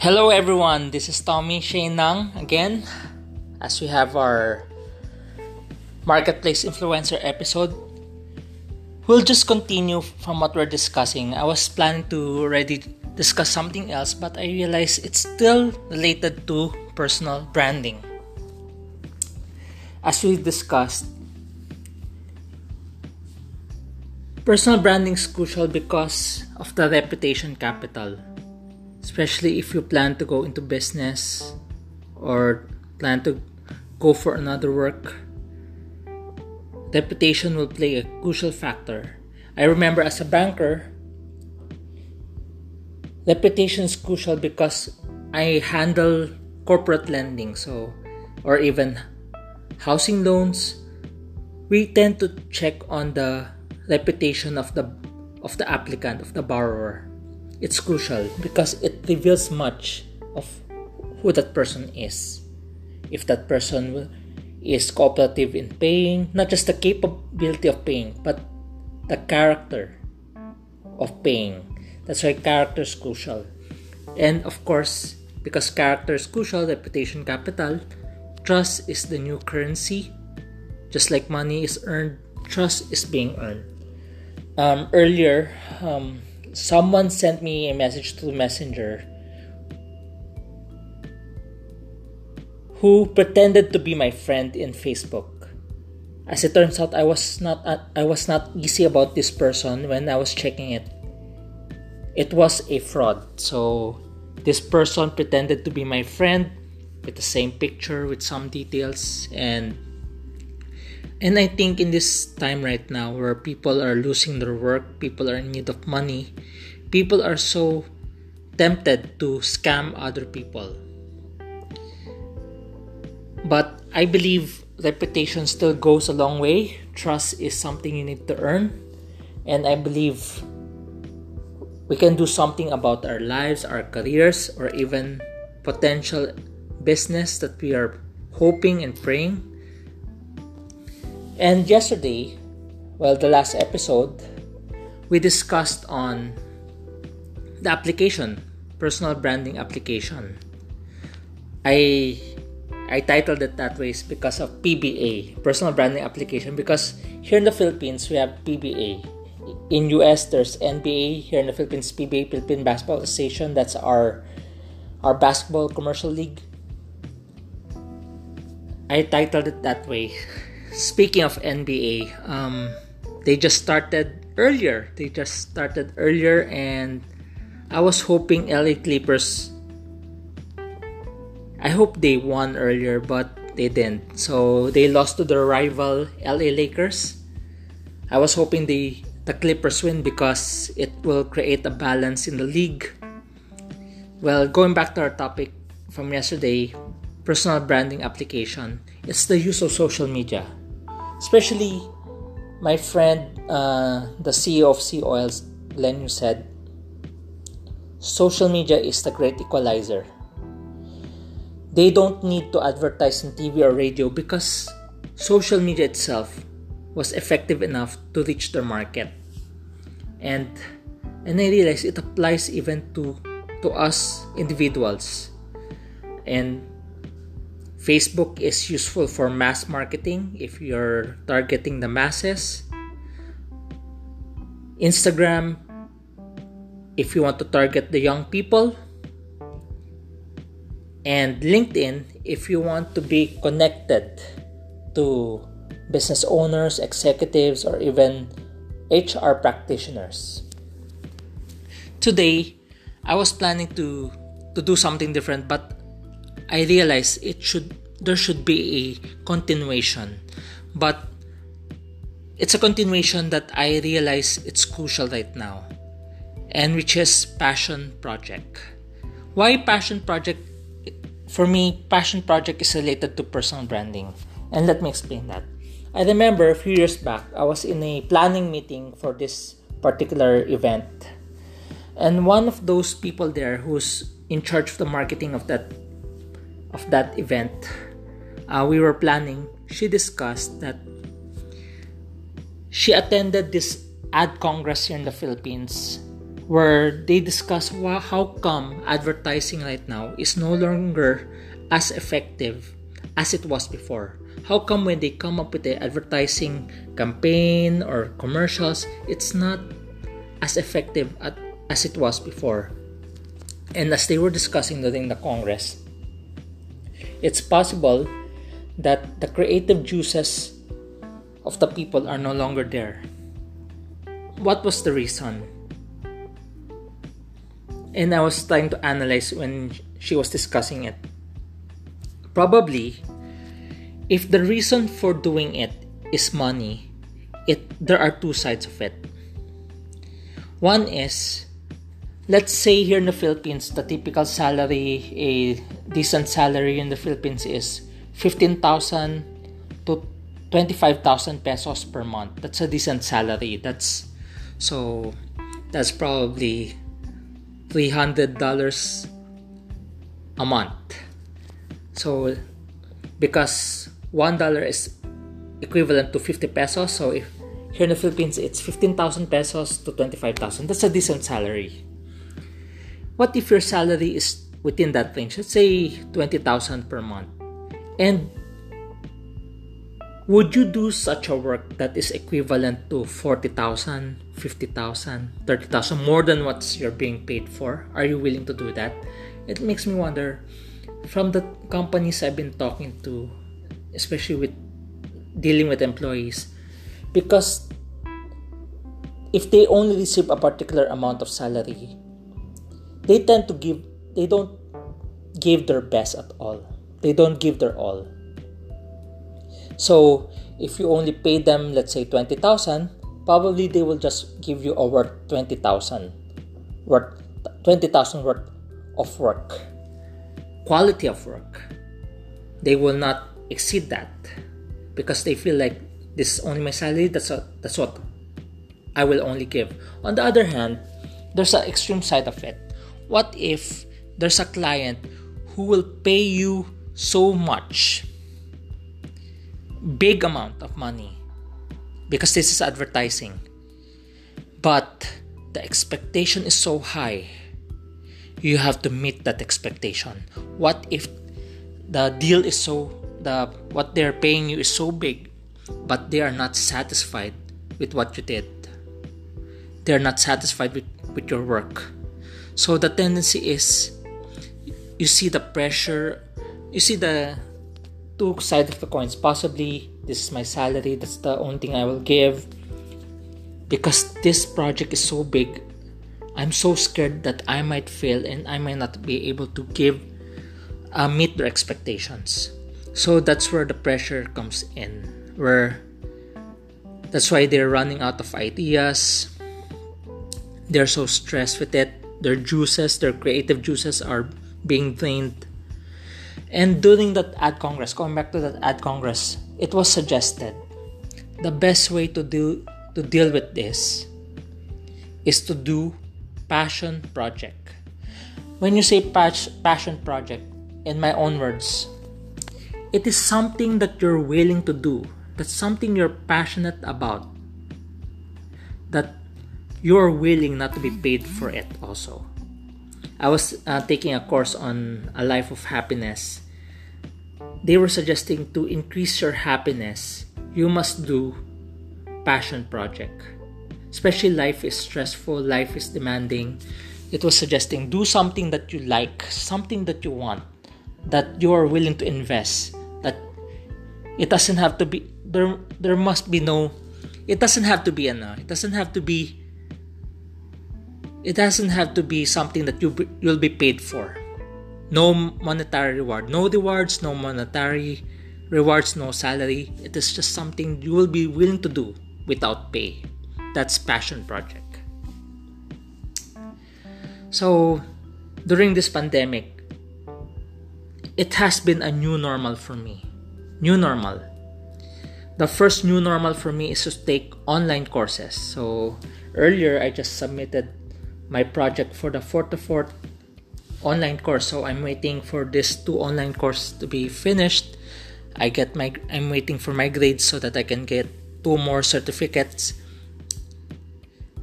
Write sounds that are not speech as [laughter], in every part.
Hello everyone, this is Tommy Nang again as we have our marketplace influencer episode. We'll just continue from what we're discussing. I was planning to already discuss something else, but I realized it's still related to personal branding. As we discussed, personal branding is crucial because of the reputation capital especially if you plan to go into business or plan to go for another work reputation will play a crucial factor. I remember as a banker reputation is crucial because i handle corporate lending so or even housing loans. We tend to check on the reputation of the of the applicant of the borrower it's crucial because it reveals much of who that person is. If that person is cooperative in paying, not just the capability of paying, but the character of paying. That's why character is crucial. And of course, because character is crucial, reputation capital, trust is the new currency. Just like money is earned, trust is being earned. Um, earlier, um, someone sent me a message to Messenger who pretended to be my friend in Facebook. As it turns out, I was not I was not easy about this person when I was checking it. It was a fraud. So this person pretended to be my friend with the same picture with some details and and I think in this time right now where people are losing their work, people are in need of money, people are so tempted to scam other people. But I believe reputation still goes a long way. Trust is something you need to earn. And I believe we can do something about our lives, our careers, or even potential business that we are hoping and praying and yesterday, well, the last episode, we discussed on the application, personal branding application. I I titled it that way because of PBA, personal branding application, because here in the Philippines we have PBA. In US there's NBA, here in the Philippines PBA, Philippine Basketball Association, that's our our basketball commercial league. I titled it that way [laughs] speaking of NBA, um, they just started earlier. They just started earlier, and I was hoping LA Clippers. I hope they won earlier, but they didn't. So they lost to their rival LA Lakers. I was hoping the the Clippers win because it will create a balance in the league. Well, going back to our topic from yesterday, personal branding application, it's the use of social media especially my friend, uh, the CEO of Sea Oils, Glenn, said, social media is the great equalizer. They don't need to advertise on TV or radio because social media itself was effective enough to reach their market. And and I realized it applies even to to us individuals. And Facebook is useful for mass marketing if you're targeting the masses. Instagram, if you want to target the young people. And LinkedIn, if you want to be connected to business owners, executives, or even HR practitioners. Today, I was planning to, to do something different, but I realize it should there should be a continuation, but it's a continuation that I realize it's crucial right now, and which is passion project. Why passion project? For me, passion project is related to personal branding, and let me explain that. I remember a few years back, I was in a planning meeting for this particular event, and one of those people there who's in charge of the marketing of that of that event uh, we were planning, she discussed that she attended this ad congress here in the Philippines where they discuss how come advertising right now is no longer as effective as it was before. How come when they come up with the advertising campaign or commercials, it's not as effective at, as it was before? And as they were discussing during the Congress, it's possible that the creative juices of the people are no longer there. What was the reason? And I was trying to analyze when she was discussing it. Probably, if the reason for doing it is money, it there are two sides of it. One is let's say here in the Philippines, the typical salary, a decent salary in the Philippines is 15,000 to 25,000 pesos per month. That's a decent salary. That's so that's probably $300 a month. So because $1 is equivalent to 50 pesos, so if here in the Philippines it's 15,000 pesos to 25,000. That's a decent salary. What if your salary is within that range? Let's say 20,000 per month. And would you do such a work that is equivalent to 40,000, 50,000, 30,000 more than what you're being paid for? Are you willing to do that? It makes me wonder from the companies I've been talking to, especially with dealing with employees, because if they only receive a particular amount of salary, they tend to give they don't give their best at all. They don't give their all. So if you only pay them let's say 20000 probably they will just give you over 20000 worth 20000 worth of work. Quality of work. They will not exceed that because they feel like this is only my salary that's a, that's what i will only give. On the other hand there's an extreme side of it what if there's a client who will pay you so much big amount of money because this is advertising but the expectation is so high you have to meet that expectation. What if the deal is so the what they're paying you is so big but they are not satisfied with what you did? They're not satisfied with, with your work so the tendency is you see the pressure, you see the two sides of the coins. Possibly this is my salary, that's the only thing I will give. Because this project is so big, I'm so scared that I might fail and I might not be able to give uh, meet their expectations. So that's where the pressure comes in. Where that's why they're running out of ideas. They're so stressed with it their juices, their creative juices are being drained. And during that ad congress, going back to that ad congress, it was suggested the best way to do to deal with this is to do passion project. When you say passion project, in my own words, it is something that you're willing to do. That's something you're passionate about. That you're willing not to be paid for it also. I was uh, taking a course on a life of happiness. They were suggesting to increase your happiness, you must do passion project. Especially life is stressful, life is demanding. It was suggesting do something that you like, something that you want, that you are willing to invest. That it doesn't have to be there. There must be no. It doesn't have to be a no. It doesn't have to be it doesn't have to be something that you you'll be paid for. No monetary reward, no rewards, no monetary rewards, no salary. It is just something you will be willing to do without pay. That's passion project. So, during this pandemic, it has been a new normal for me. New normal. The first new normal for me is to take online courses. So, earlier I just submitted my project for the fourth to fourth online course so i'm waiting for this two online course to be finished i get my i'm waiting for my grades so that i can get two more certificates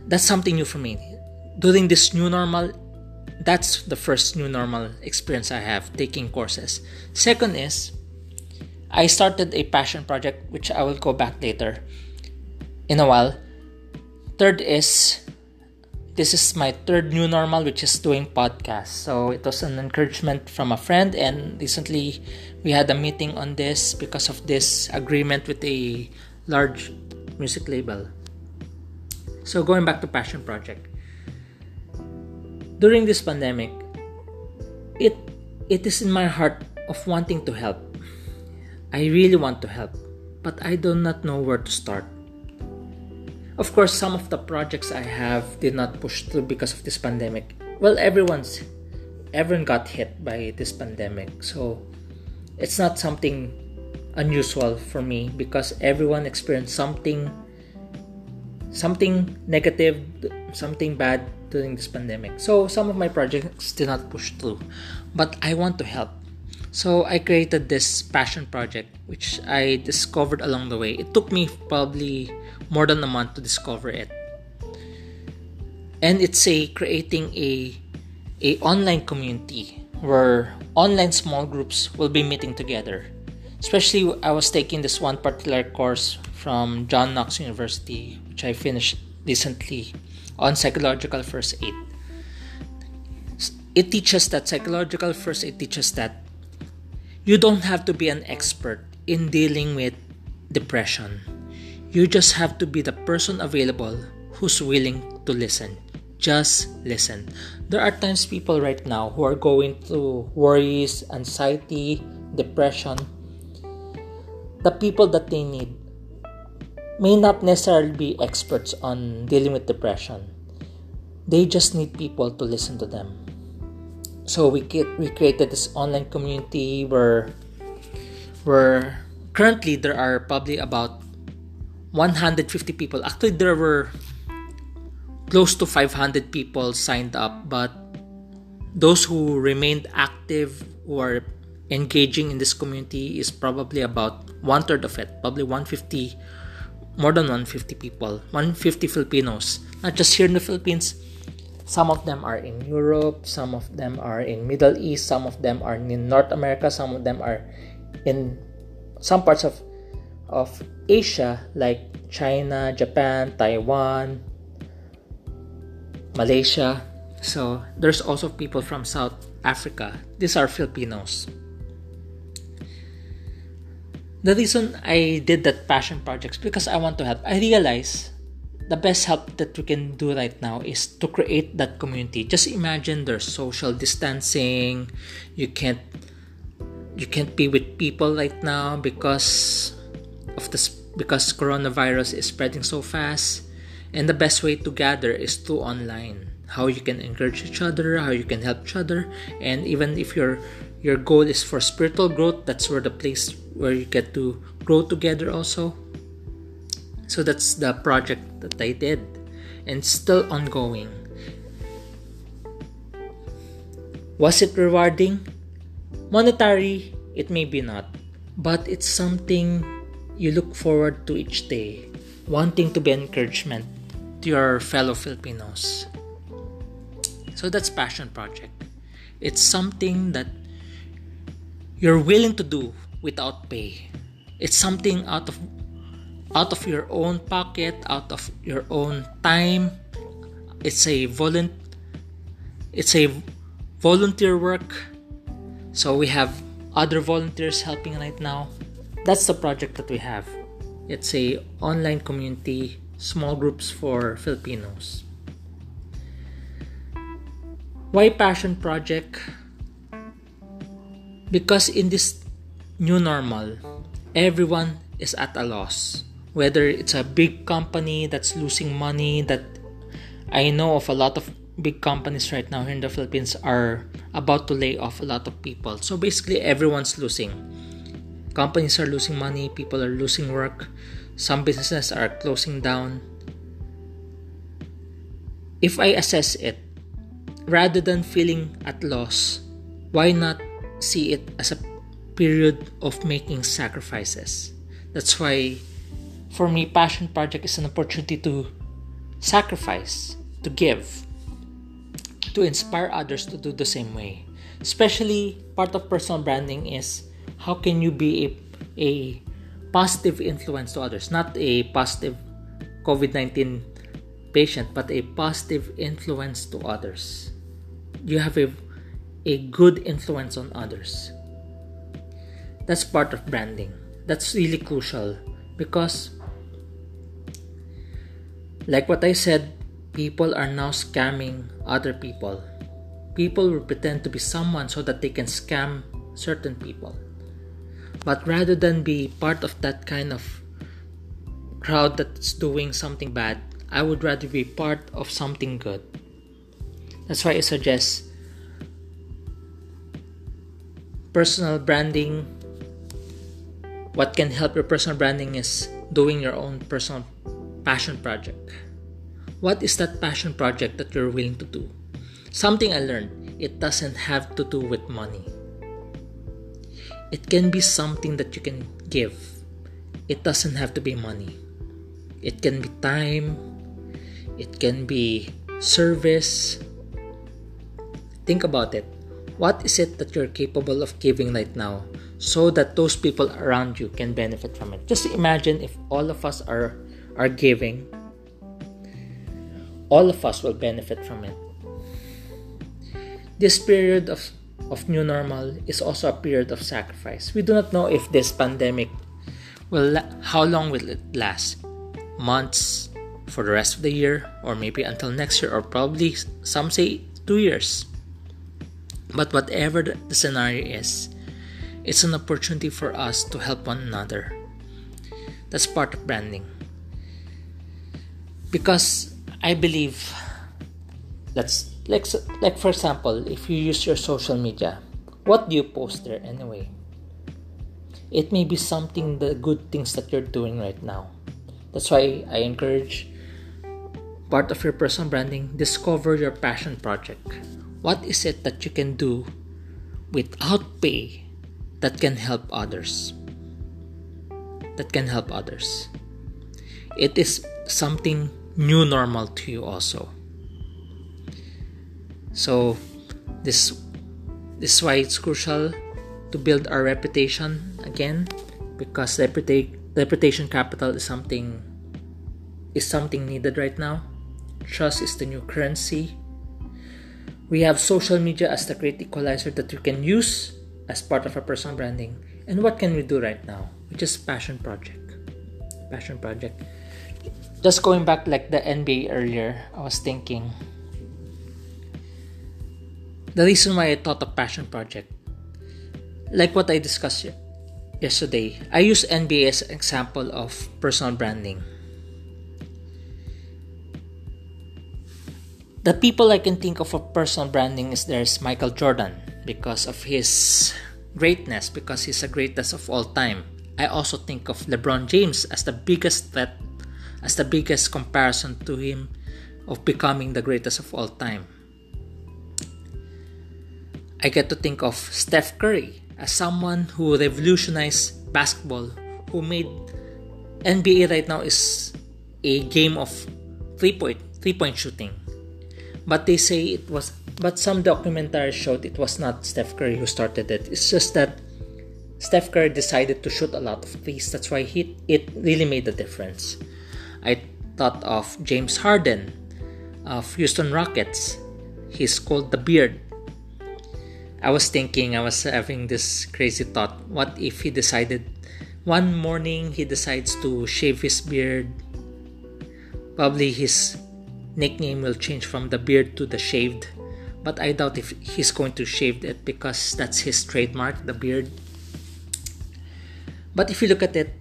that's something new for me during this new normal, that's the first new normal experience I have taking courses. Second is, I started a passion project, which I will go back later in a while. Third is, this is my third new normal, which is doing podcasts. So it was an encouragement from a friend, and recently we had a meeting on this because of this agreement with a large music label. So going back to passion project. During this pandemic, it it is in my heart of wanting to help. I really want to help, but I do not know where to start. Of course, some of the projects I have did not push through because of this pandemic. Well, everyone's everyone got hit by this pandemic, so it's not something unusual for me because everyone experienced something something negative, something bad during this pandemic. So some of my projects did not push through, but I want to help. So I created this passion project, which I discovered along the way. It took me probably more than a month to discover it. And it's a creating a a online community where online small groups will be meeting together. Especially i was taking this one particular course from Johns Hopkins university which i finished recently on psychological first aid. It teaches that psychological first aid teaches that you don't have to be an expert in dealing with depression you just have to be the person available who's willing to listen. Just listen. There are times people right now who are going through worries, anxiety, depression. The people that they need may not necessarily be experts on dealing with depression. They just need people to listen to them. So we get, we created this online community where where currently there are probably about 150 people. Actually, there were close to 500 people signed up, but those who remained active, who are engaging in this community, is probably about one third of it. Probably 150, more than 150 people, 150 Filipinos. Not just here in the Philippines. Some of them are in Europe, some of them are in Middle East, some of them are in North America, some of them are in some parts of of Asia like China, Japan, Taiwan, Malaysia. So there's also people from South Africa. These are Filipinos. The reason I did that passion projects because I want to help. I realize the best help that we can do right now is to create that community. Just imagine there's social distancing. You can't you can't be with people right now because of this because coronavirus is spreading so fast and the best way to gather is through online how you can encourage each other how you can help each other and even if your your goal is for spiritual growth that's where the place where you get to grow together also so that's the project that i did and still ongoing was it rewarding monetary it may be not but it's something you look forward to each day, wanting to be encouragement to your fellow Filipinos. So that's passion project. It's something that you're willing to do without pay. It's something out of out of your own pocket, out of your own time. It's a volunt it's a volunteer work. So we have other volunteers helping right now. That's the project that we have. It's a online community small groups for filipinos. Why passion project? Because in this new normal everyone is at a loss whether it's a big company that's losing money that i know of a lot of big companies right now here in the philippines are about to lay off a lot of people so basically everyone's losing companies are losing money, people are losing work, some businesses are closing down. If I assess it, rather than feeling at loss, why not see it as a period of making sacrifices? That's why, for me, Passion Project is an opportunity to sacrifice, to give. to inspire others to do the same way. Especially part of personal branding is how can you be a, a positive influence to others, not a positive COVID 19 patient, but a positive influence to others. You have a, a good influence on others. That's part of branding. That's really crucial because, like what I said, people are now scamming other people. People will pretend to be someone so that they can scam certain people. But rather than be part of that kind of crowd that's doing something bad, I would rather be part of something good. That's why I suggest personal branding. What can help your personal branding is doing your own personal passion project. What is that passion project that you're willing to do? Something I learned it doesn't have to do with money. It can be something that you can give. It doesn't have to be money. It can be time, it can be service. Think about it. What is it that you're capable of giving right now so that those people around you can benefit from it? Just imagine if all of us are are giving, all of us will benefit from it. This period of, of new normal is also a period of sacrifice. We do not know if this pandemic will how long will it last? Months, for the rest of the year, or maybe until next year, or probably some say two years. But whatever the scenario is, it's an opportunity for us to help one another. That's part of branding. Because I believe that's like like for example, if you use your social media, what do you post there anyway? It may be something the good things that you're doing right now. That's why I encourage part of your personal branding, discover your passion project. What is it that you can do without pay that can help others? That can help others. It is something new normal to you also. So this this is why it's crucial to build our reputation again because reputa- reputation capital is something is something needed right now Trust is the new currency. We have social media as the great equalizer that we can use as part of our personal branding. And what can we do right now? Which is passion project. Passion project. Just going back like the NBA earlier, I was thinking the reason why I thought of passion project, like what I discussed yesterday, I use NBA as an example of personal branding The people I can think of for personal branding is there's Michael Jordan because of his greatness, because he's the greatest of all time. I also think of LeBron James as the biggest threat, as the biggest comparison to him of becoming the greatest of all time. I get to think of Steph Curry as someone who revolutionized basketball, who made NBA right now is a game of three point three point shooting but they say it was but some documentaries showed it was not Steph Curry who started it. It's just that Steph Curry decided to shoot a lot of threes. That's why he it really made a difference. I thought of James Harden of Houston Rockets. He's called the beard. I was thinking, I was having this crazy thought. What if he decided one morning he decides to shave his beard? Probably his nickname will change from the beard to the shaved. But I doubt if he's going to shave it because that's his trademark, the beard. But if you look at it,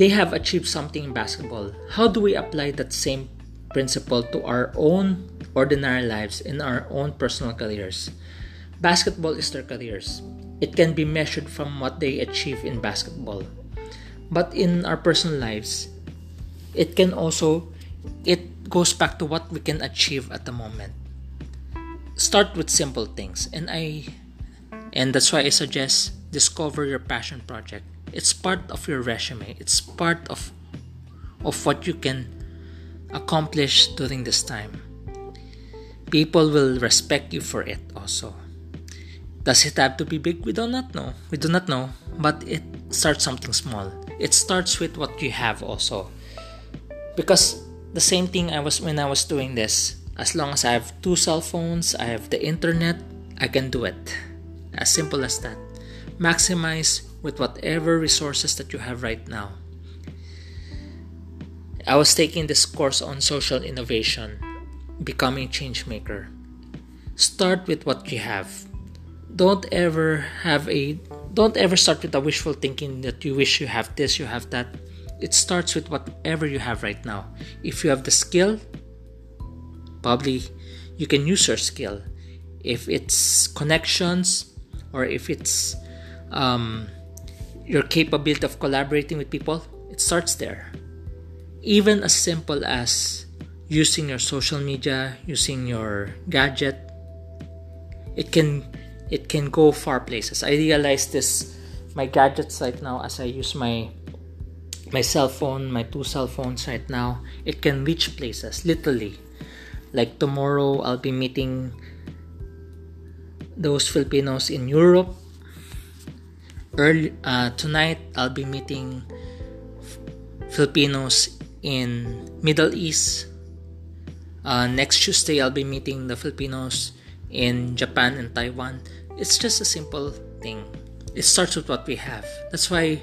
they have achieved something in basketball. How do we apply that same principle to our own ordinary lives in our own personal careers? Basketball is their careers. It can be measured from what they achieve in basketball. But in our personal lives, it can also it goes back to what we can achieve at the moment. Start with simple things and I and that's why I suggest discover your passion project. It's part of your resume. It's part of of what you can accomplish during this time. people will respect you for it also. Does it have to be big? We do not know. We do not know, but it starts something small. It starts with what you have also. Because the same thing I was when I was doing this. As long as I have two cell phones, I have the internet, I can do it. As simple as that. Maximize with whatever resources that you have right now. I was taking this course on social innovation, becoming change maker. Start with what you have. Don't ever have a don't ever start with a wishful thinking that you wish you have this, you have that. It starts with whatever you have right now. If you have the skill, probably you can use your skill. If it's connections or if it's um, your capability of collaborating with people, it starts there. Even as simple as using your social media, using your gadget, it can it can go far places. I realize this my gadgets right now as I use my my cell phone, my two cell phones right now, it can reach places literally. Like tomorrow I'll be meeting those Filipinos in Europe. Early uh, tonight I'll be meeting Filipinos in Middle East. Uh, next Tuesday I'll be meeting the Filipinos in Japan and Taiwan. It's just a simple thing. It starts with what we have. That's why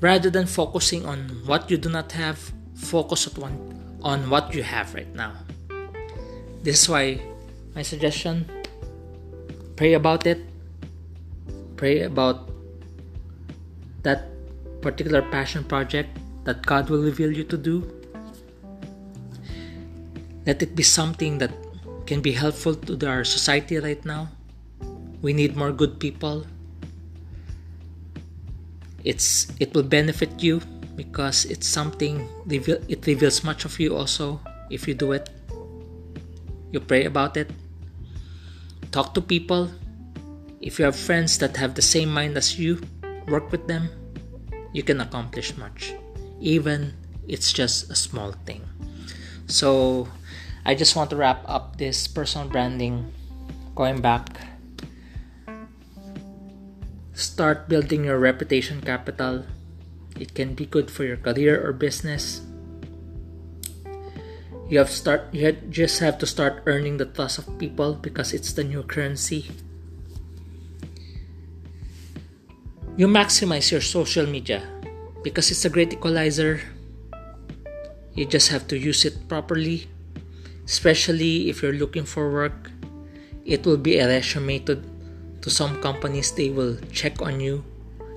rather than focusing on what you do not have, focus on on what you have right now. This is why my suggestion pray about it. Pray about that particular passion project that God will reveal you to do. Let it be something that can be helpful to our society right now. We need more good people. It's it will benefit you because it's something it reveals much of you also if you do it. You pray about it. Talk to people. If you have friends that have the same mind as you, work with them. You can accomplish much even it's just a small thing. So I just want to wrap up this personal branding going back. Start building your reputation capital. It can be good for your career or business. You have start you just have to start earning the trust of people because it's the new currency. You maximize your social media because it's a great equalizer. You just have to use it properly especially if you're looking for work. It will be a resume to, to some companies. They will check on you.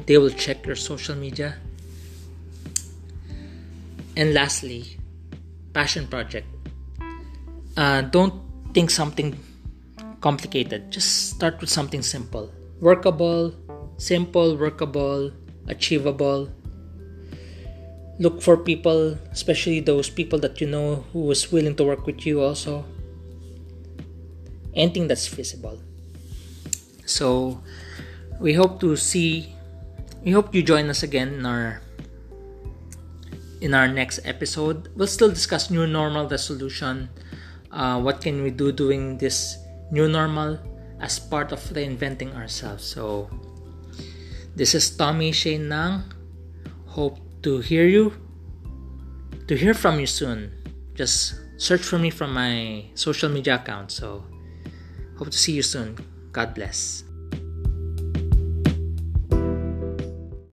They will check your social media. And lastly passion project. Uh, don't think something complicated. Just start with something simple. Workable simple workable achievable look for people, especially those people that you know who is willing to work with you also. Anything that's feasible. So we hope to see we hope you join us again in our in our next episode. We'll still discuss new normal resolution. Uh, what can we do doing this new normal as part of reinventing ourselves? So this is Tommy Shane Nang. Hope to hear you, to hear from you soon. Just search for me from my social media account. So, hope to see you soon. God bless.